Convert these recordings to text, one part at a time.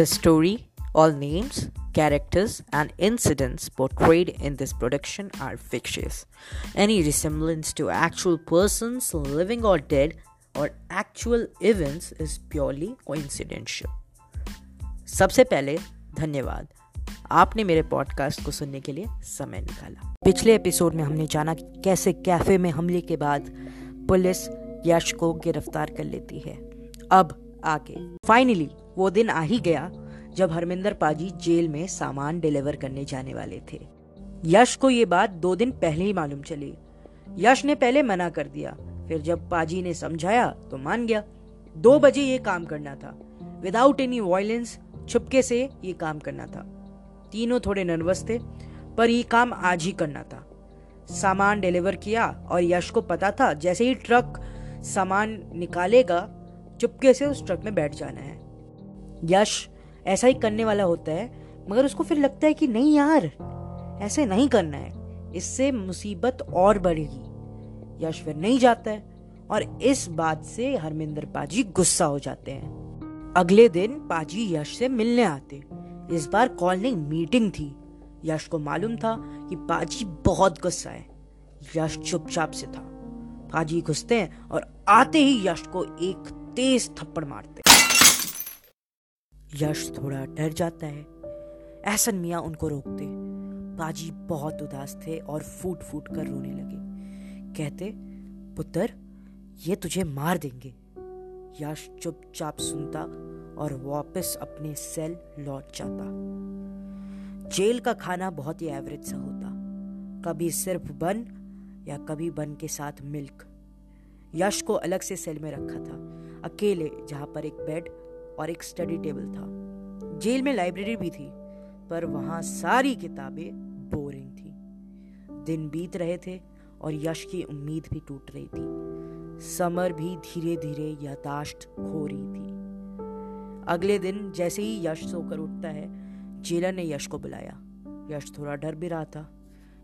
The story, all names, characters, and incidents portrayed in this production are fictitious. Any resemblance to actual persons, living or dead, or actual events is purely coincidental. सबसे पहले धन्यवाद आपने मेरे podcast को सुनने के लिए समय निकाला पिछले एपिसोड में हमने जाना कि कैसे कैफ़े में हमले के बाद पुलिस यश को गिरफ़्तार कर लेती है अब आगे फाइनली वो दिन आ ही गया जब हरमिंदर पाजी जेल में सामान डिलीवर करने जाने वाले थे। यश को ये बात दो दिन पहले ही मालूम चली। यश ने पहले मना कर दिया, फिर जब पाजी ने समझाया तो मान गया। दो बजे ये काम करना था। विदाउट एनी वायलेंस छुपके से ये काम करना था। तीनों थोड़े नर्वस थे, पर ये काम आज ही करना था। सामान डिलीवर किया और यश को पता था, जैसे ही ट्रक सामान निकालेगा चुपके से उस ट्रक में बैठ जाना है। यश ऐसा ही करने वाला होता है, मगर उसको फिर लगता है कि नहीं यार, ऐसे नहीं करना है। इससे मुसीबत और बढ़ेगी। यश फिर नहीं जाता है, और इस बात से हरमिंदर पाजी गुस्सा हो जाते हैं। अगले दिन पाजी यश से मिलने आते। इस बार कॉल मीटिंग थी। यश को मालूम था कि पाजी बहुत गुस्सा है। यश चुपचाप से था। पाजी घुसते हैं और आते ही यश को एक तेज थप्पड़ मारते यश थोड़ा डर जाता है। एहसन मियाँ उनको रोकते। पाजी बहुत उदास थे और फूट फूट कर रोने लगे। कहते, पुत्र, ये तुझे मार देंगे। यश चुपचाप सुनता और वापस अपने सेल लौट जाता। जेल का खाना बहुत ही एवरेज सा होता। कभी सिर्फ़ बन या कभी बन के साथ मिल्क। यश को अलग से सेल में रखा था। अकेले जहाँ पर एक बेड और एक स्टडी टेबल था। जेल में लाइब्रेरी भी थी, पर वहाँ सारी किताबें बोरिंग थी। दिन बीत रहे थे और यश की उम्मीद भी टूट रही थी। समर भी धीरे धीरे यादाश्त खो रही थी। अगले दिन जैसे ही यश सोकर उठता है, जेलर ने यश को बुलाया। यश थोड़ा डर भी रहा था।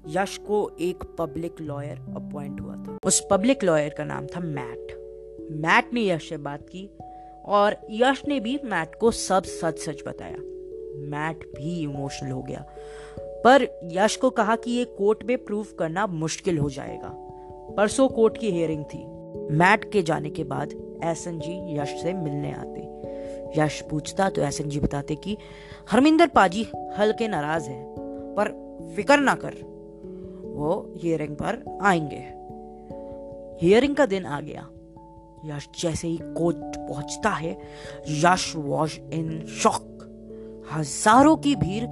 यश को एक पब्लिक लॉयर अपॉइंट हुआ था। उस पब्लिक लॉयर का नाम था मैट। मैट ने यश से बात की और यश ने भी मैट को सब सच सच बताया। मैट भी इमोशनल हो गया। पर यश को कहा कि ये कोर्ट में प्रूफ करना मुश्किल हो जाएगा। परसों कोर्ट की हियरिंग थी। मैट के जाने के बाद एसन जी यश से मिलने आते। यश पूछता तो एसन जी बताते कि, हरमिंदर पाजी, हल्के नाराज़ है, पर फ़िक्र ना कर। वो हियरिंग पर आएँगे। हियरिंग का दिन आ गया। यश जैसे ही कोर्ट पहुँचता है, यश वॉज़ इन शॉक। हज़ारों की भीड़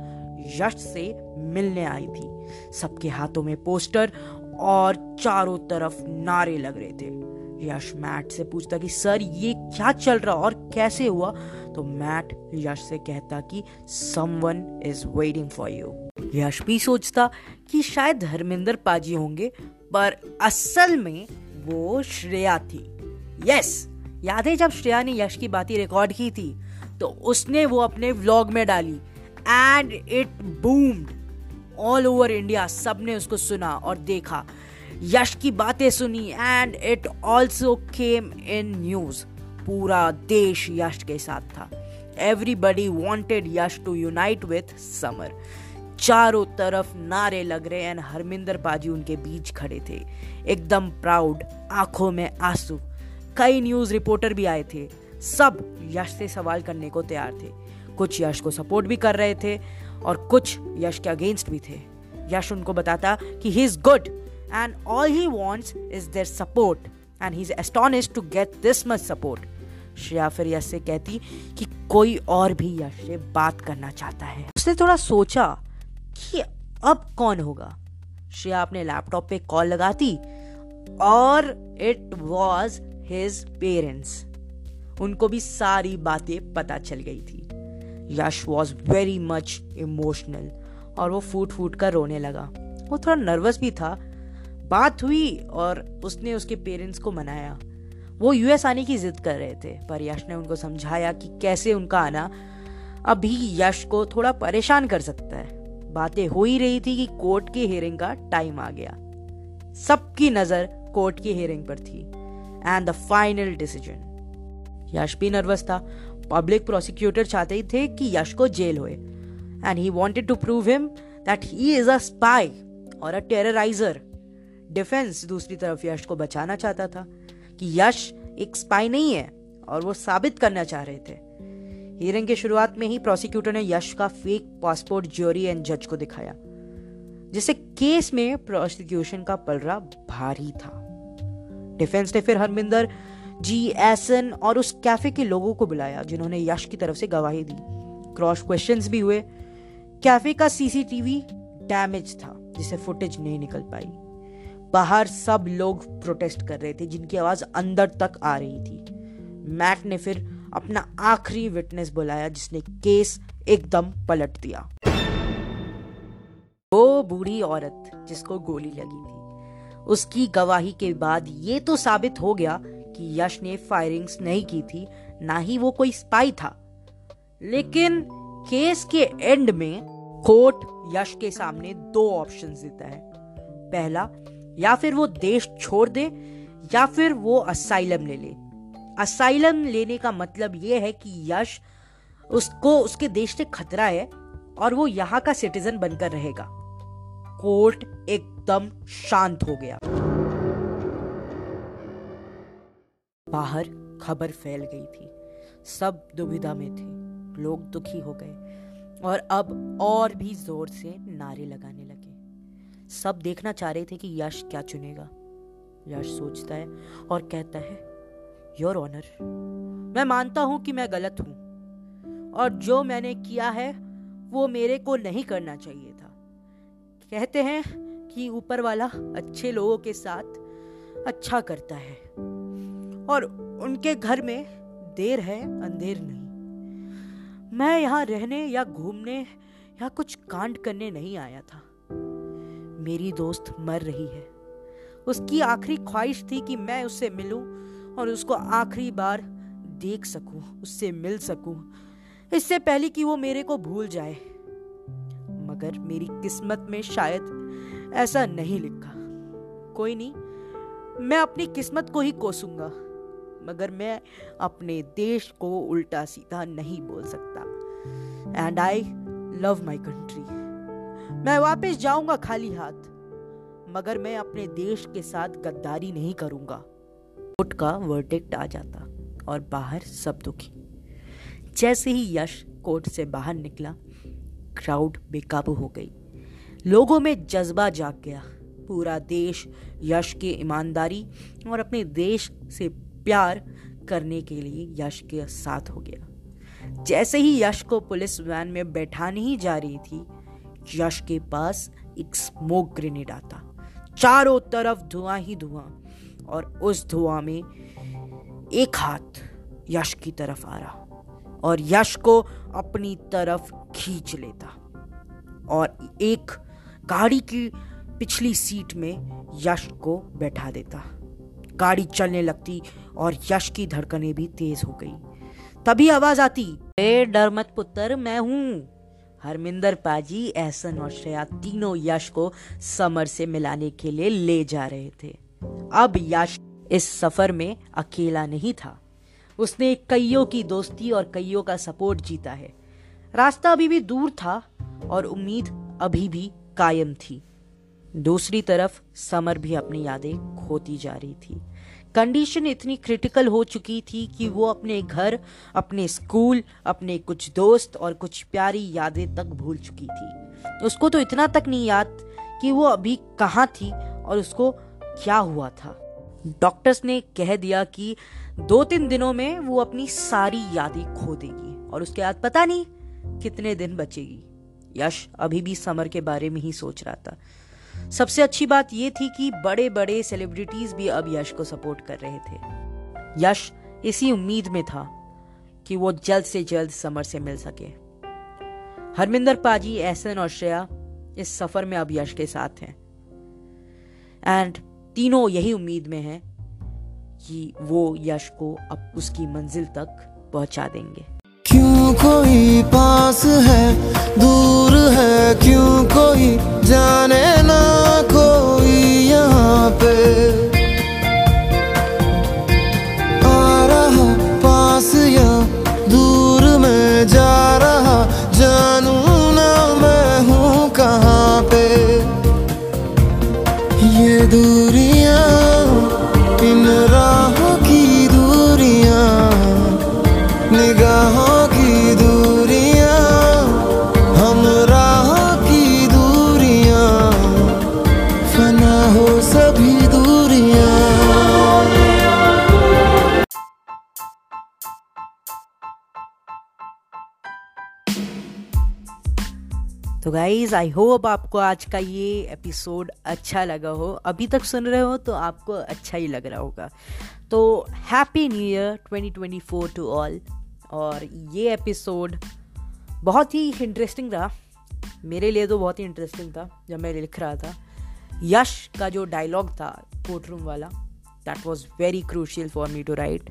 यश से मिलने आई थी। सबके हाथों में पोस्टर और चारों तरफ़ नारे लग रहे थे। यश मैट से पूछता कि, सर, ये क्या चल रहा और कैसे हुआ? तो मैट यश से कहता कि someone is waiting for you Yash भी सोचता कि शायद धर्मेंद्र पाजी होंगे, पर असल में वो श्रेया थी। यस याद है जब श्रेया ने यश की बातें रिकॉर्ड की थी? तो उसने वो अपने व्लॉग में डाली। And it boomed all over India सबने उसको सुना और देखा। यश की बातें सुनी and it also came in news पूरा देश यश के साथ था। Everybody wanted Yash to unite with Samar चारों तरफ़ नारे लग रहे एंड हरमिंदर बाजी उनके बीच खड़े थे। एकदम प्राउड आँखों में आँसू। कई न्यूज़ रिपोर्टर भी आए थे। सब यश से सवाल करने को तैयार थे। कुछ यश को सपोर्ट भी कर रहे थे और कुछ यश के अगेंस्ट भी थे। यश उनको बताता कि he is good and all he wants is their support and he is astonish to get this much support Shreya फिर यश से कहती कि कोई और भी यश से बात करना चाहता है। उसने थोड़ा सोचा कि अब कौन होगा। श्रेया अपने लैपटॉप पे कॉल लगाती और इट वॉज़ हिज पेरेंट्स उनको भी सारी बातें पता चल गई थी। Yash was very much emotional और वो फूट फूट कर रोने लगा। वो थोड़ा नर्वस भी था। बात हुई और उसने उसके पेरेंट्स को मनाया। वो यूएस आने की जिद कर रहे थे, पर यश ने उनको समझाया कि कैसे उनका आना अभी यश को थोड़ा परेशान कर सकता है। बातें हो ही रही थी कि कोर्ट की हियरिंग का टाइम आ गया। सबकी नज़र कोर्ट की हियरिंग पर थी। And the final decision Yash भी नर्वस था पब्लिक प्रोसिक्यूटर चाहते थे कि यश को जेल होए and he wanted to prove him that he is a spy और अ टेरराइजर डिफेंस दूसरी तरफ़ यश को बचाना चाहता था कि यश एक स्पाई नहीं है और वो साबित करना चाह रहे थे। हियरिंग की शुरुआत में ही प्रोसिक्यूटर ने यश का फेक पासपोर्ट ज्योरी एंड जज को दिखाया, जिससे केस में प्रोसिक्यूशन का पलरा भारी था। डिफेंस ने फिर हरमिंदर, जी एसन और उस कैफ़े के लोगों को बुलाया, जिन्होंने यश की तरफ़ से गवाही दी। क्रॉस क्वेश्चन भी हुए। कैफ़े का सीसीटीवी डैमेज था जिसे फुटेज नहीं निकल पाई। बाहर सब लोग प्रोटेस्ट कर रहे थे, जिनकी आवाज़ अंदर तक आ रही थी। मैट ने फिर अपना आखिरी विटनेस बुलाया, जिसने केस एकदम पलट दिया। वो बूढ़ी औरत जिसको गोली लगी थी। उसकी गवाही के बाद ये तो साबित हो गया कि यश ने फायरिंग्स नहीं की थी, ना ही वो कोई स्पाई था। लेकिन केस के एंड में कोर्ट यश के सामने दो ऑप्शंस देता है। पहला, या फिर वो देश छोड़ दे, या फिर वो असाइलम ले ले। असाइलम लेने का मतलब ये है कि यश उसको, उसके देश से खतरा है और वो यहाँ का सिटीजन बनकर रहेगा। कोर्ट एकदम शांत हो गया। बाहर खबर फैल गई थी। सब दुविधा में थे। लोग दुखी हो गए और अब और भी ज़ोर से नारे लगाने लगे। सब देखना चाह रहे थे कि यश क्या चुनेगा। यश सोचता है और कहता है योर ऑनर मैं मानता हूँ कि मैं गलत हूँ। और जो मैंने किया है, वो मेरे को नहीं करना चाहिए था। कहते हैं कि ऊपर वाला अच्छे लोगों के साथ अच्छा करता है। और उनके घर में देर है, अंधेर नहीं। मैं यहाँ रहने या घूमने या कुछ कांड करने नहीं आया था। मेरी दोस्त मर रही है। उसकी आखिरी ख्वाहिश थी कि मैं उससे मिलूं और उसको आखिरी बार देख सकूँ, उससे मिल सकूँ। इससे पहले कि वो मेरे को भूल जाए। मगर मेरी किस्मत में शायद ऐसा नहीं लिखा। कोई नहीं, मैं अपनी किस्मत को ही कोसूँगा, मगर मैं अपने देश को उल्टा सीधा नहीं बोल सकता। And I love my country मैं वापस जाऊँगा खाली हाथ, मगर मैं अपने देश के साथ गद्दारी नहीं करूँगा। कोर्ट का वर्डिक्ट आ जाता और बाहर सब दुखी। जैसे ही यश कोर्ट से बाहर निकला क्राउड बेकाबू हो गई। लोगों में जज्बा जाग गया। पूरा देश यश की ईमानदारी और अपने देश से प्यार करने के लिए यश के साथ हो गया। जैसे ही यश को पुलिस वैन में बैठानी ही जा रही थी, यश के पास एक स्मोक ग्रेनेड आता। चारों तरफ़ धुआँ ही धुआँ और उस धुआँ में एक हाथ यश की तरफ़ आ रहा और यश को अपनी तरफ़ खींच लेता और एक गाड़ी की पिछली सीट में यश को बैठा देता। गाड़ी चलने लगती और यश की धड़कनें भी तेज हो गई। तभी आवाज़ आती, ए, डर मत पुत्र, मैं हूँ। हरमिंदर पाजी, एहसन और श्रेया तीनों यश को समर से मिलाने के लिए ले जा रहे थे। अब यश इस सफ़र में अकेला नहीं था। उसने कईयों की दोस्ती और कईयों का सपोर्ट जीता है। रास्ता अभी भी दूर था और उम्मीद अभी भी कायम थी। दूसरी तरफ़ समर भी अपनी यादें खोती जा रही थी। कंडीशन इतनी क्रिटिकल हो चुकी थी कि वो अपने घर, अपने स्कूल, अपने कुछ दोस्त और कुछ प्यारी यादें तक भूल चुकी थी। उसको तो इतना तक नहीं याद कि वो अभी कहाँ थी और उसको क्या हुआ था। डॉक्टर्स ने कह दिया कि दो तीन दिनों में वो अपनी सारी यादें खो देगी और उसके बाद पता नहीं कितने दिन बचेगी। यश अभी भी समर के बारे में ही सोच रहा था। सबसे अच्छी बात यह थी कि बड़े बड़े सेलिब्रिटीज भी अब यश को सपोर्ट कर रहे थे। यश इसी उम्मीद में था कि वो जल्द से जल्द समर से मिल सके। हरमिंदर पाजी, एहसन और श्रेया इस सफ़र में अब यश के साथ हैं। एंड तीनों यही उम्मीद में हैं कि वो यश को अब उसकी मंजिल तक पहुँचा देंगे। ही पास है, दूर है, क्यों कोई जाने ना कोई यहाँ पे। आ रहा पास या दूर में जा रहा, जानू ना मैं हूँ कहाँ पे। ये दूर सभी दूरियाँ। तो गाइज़ आई होप आपको आज का ये एपिसोड अच्छा लगा हो। अभी तक सुन रहे हो तो आपको अच्छा ही लग रहा होगा। तो happy new year 2024 to all और ये एपिसोड बहुत ही इंटरेस्टिंग रहा। मेरे लिए तो बहुत ही इंटरेस्टिंग था, जब मैं लिख रहा था। यश का जो डायलॉग था कोर्ट रूम वाला that was very crucial for me to right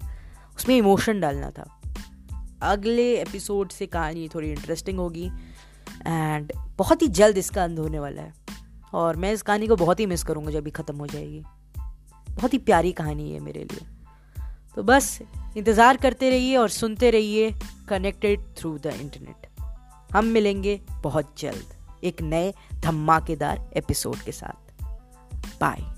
उसमें इमोशन डालना था। अगले एपिसोड से कहानी थोड़ी इंटरेस्टिंग होगी एंड बहुत ही जल्द इसका अंत होने वाला है। और मैं इस कहानी को बहुत ही मिस करूँगा जब भी ख़त्म हो जाएगी। बहुत ही प्यारी कहानी है मेरे लिए। तो बस इंतज़ार करते रहिए और सुनते रहिए कनेक्टेड थ्रू द इंटरनेट हम मिलेंगे बहुत जल्द एक नए धमाकेदार एपिसोड के साथ। Bye.